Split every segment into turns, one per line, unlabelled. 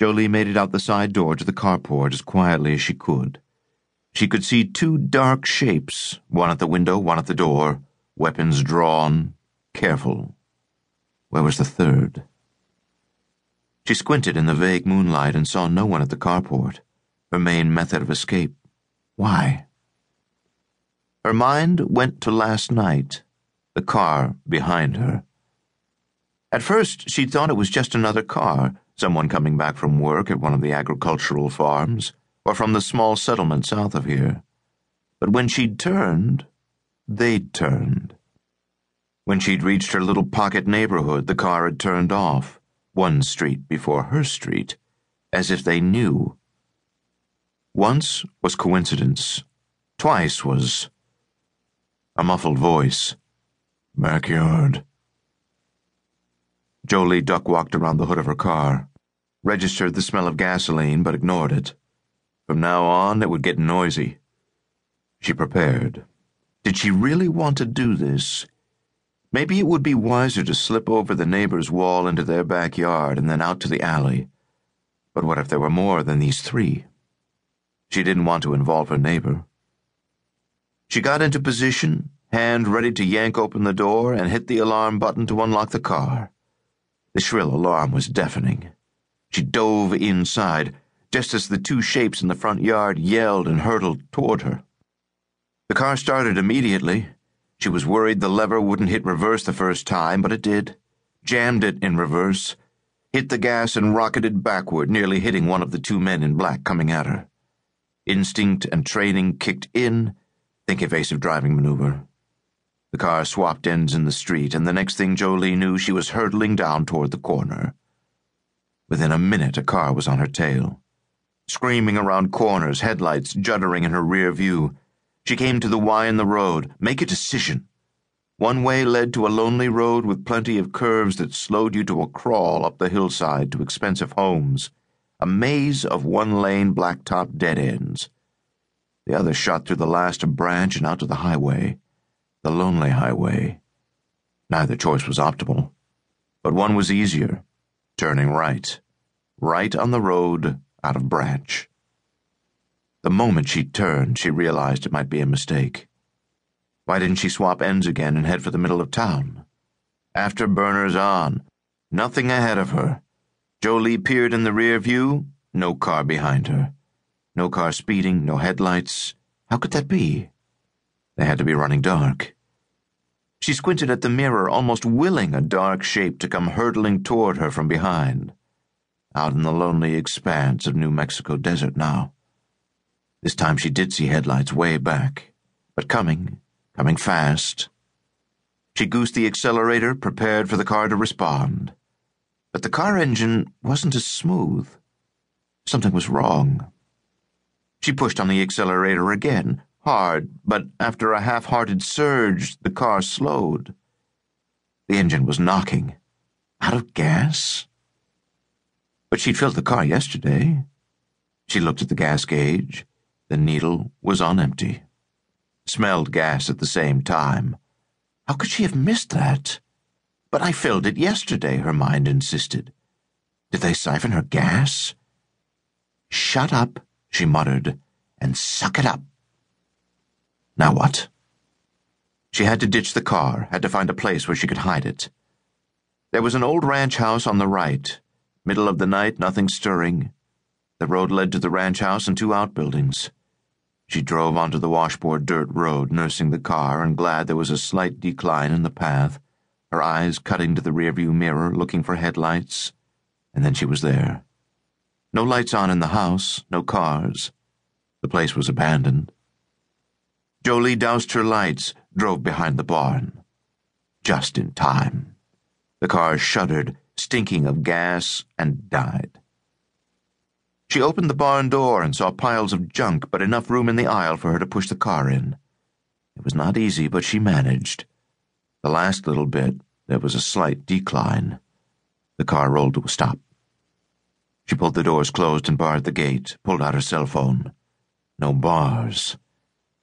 Jolie made it out the side door to the carport as quietly as she could. She could see two dark shapes, one at the window, one at the door, weapons drawn, careful. Where was the third? She squinted in the vague moonlight and saw no one at the carport, her main method of escape. Why? Her mind went to last night, the car behind her. At first, she'd thought it was just another car, someone coming back from work at one of the agricultural farms, or from the small settlement south of here. But when she'd turned, they'd turned. When she'd reached her little pocket neighborhood, the car had turned off, one street before her street, as if they knew. Once was coincidence, twice was. A muffled voice. Backyard. Jolie duck walked around the hood of her car, registered the smell of gasoline, but ignored it. From now on, it would get noisy. She prepared. Did she really want to do this? Maybe it would be wiser to slip over the neighbor's wall into their backyard and then out to the alley. But what if there were more than these three? She didn't want to involve her neighbor. She got into position, hand ready to yank open the door, and hit the alarm button to unlock the car. The shrill alarm was deafening. She dove inside, just as the two shapes in the front yard yelled and hurtled toward her. The car started immediately. She was worried the lever wouldn't hit reverse the first time, but it did. Jammed it in reverse, hit the gas, and rocketed backward, nearly hitting one of the two men in black coming at her. Instinct and training kicked in. Think evasive driving maneuver. The car swapped ends in the street, and the next thing Jolie knew, she was hurtling down toward the corner. Within a minute, a car was on her tail. Screaming around corners, headlights juddering in her rear view, she came to the Y in the road. Make a decision. One way led to a lonely road with plenty of curves that slowed you to a crawl up the hillside to expensive homes, a maze of one lane blacktop dead ends. The other shot through the last branch and out to the highway the lonely highway. Neither choice was optimal, but one was easier turning right, right on the road out of Branch. The moment she turned, she realized it might be a mistake. Why didn't she swap ends again and head for the middle of town? Afterburners on, nothing ahead of her. Jolie peered in the rear view, no car behind her. No car speeding, no headlights. How could that be? They had to be running dark. She squinted at the mirror, almost willing a dark shape to come hurtling toward her from behind. Out in the lonely expanse of New Mexico desert now. This time she did see headlights way back, but coming, coming fast. She goosed the accelerator, prepared for the car to respond. But the car engine wasn't as smooth. Something was wrong. She pushed on the accelerator again, hard, but after a half hearted surge, the car slowed. The engine was knocking. Out of gas? But she'd filled the car yesterday. She looked at the gas gauge. The needle was on empty. Smelled gas at the same time. How could she have missed that? But I filled it yesterday, her mind insisted. Did they siphon her gas? Shut up, she muttered, and suck it up. Now what? She had to ditch the car, had to find a place where she could hide it. There was an old ranch house on the right. Middle of the night, nothing stirring. The road led to the ranch house and two outbuildings. She drove onto the washboard dirt road, nursing the car and glad there was a slight decline in the path, her eyes cutting to the rearview mirror, looking for headlights. And then she was there. No lights on in the house, no cars. The place was abandoned. Jolie doused her lights, drove behind the barn. Just in time. The car shuddered, stinking of gas, and died. She opened the barn door and saw piles of junk, but enough room in the aisle for her to push the car in. It was not easy, but she managed. The last little bit, there was a slight decline. The car rolled to a stop. She pulled the doors closed and barred the gate, pulled out her cell phone. No bars.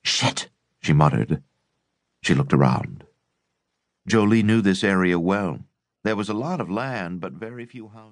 Shit, she muttered. She looked around. Jolie knew this area well. There was a lot of land, but very few houses.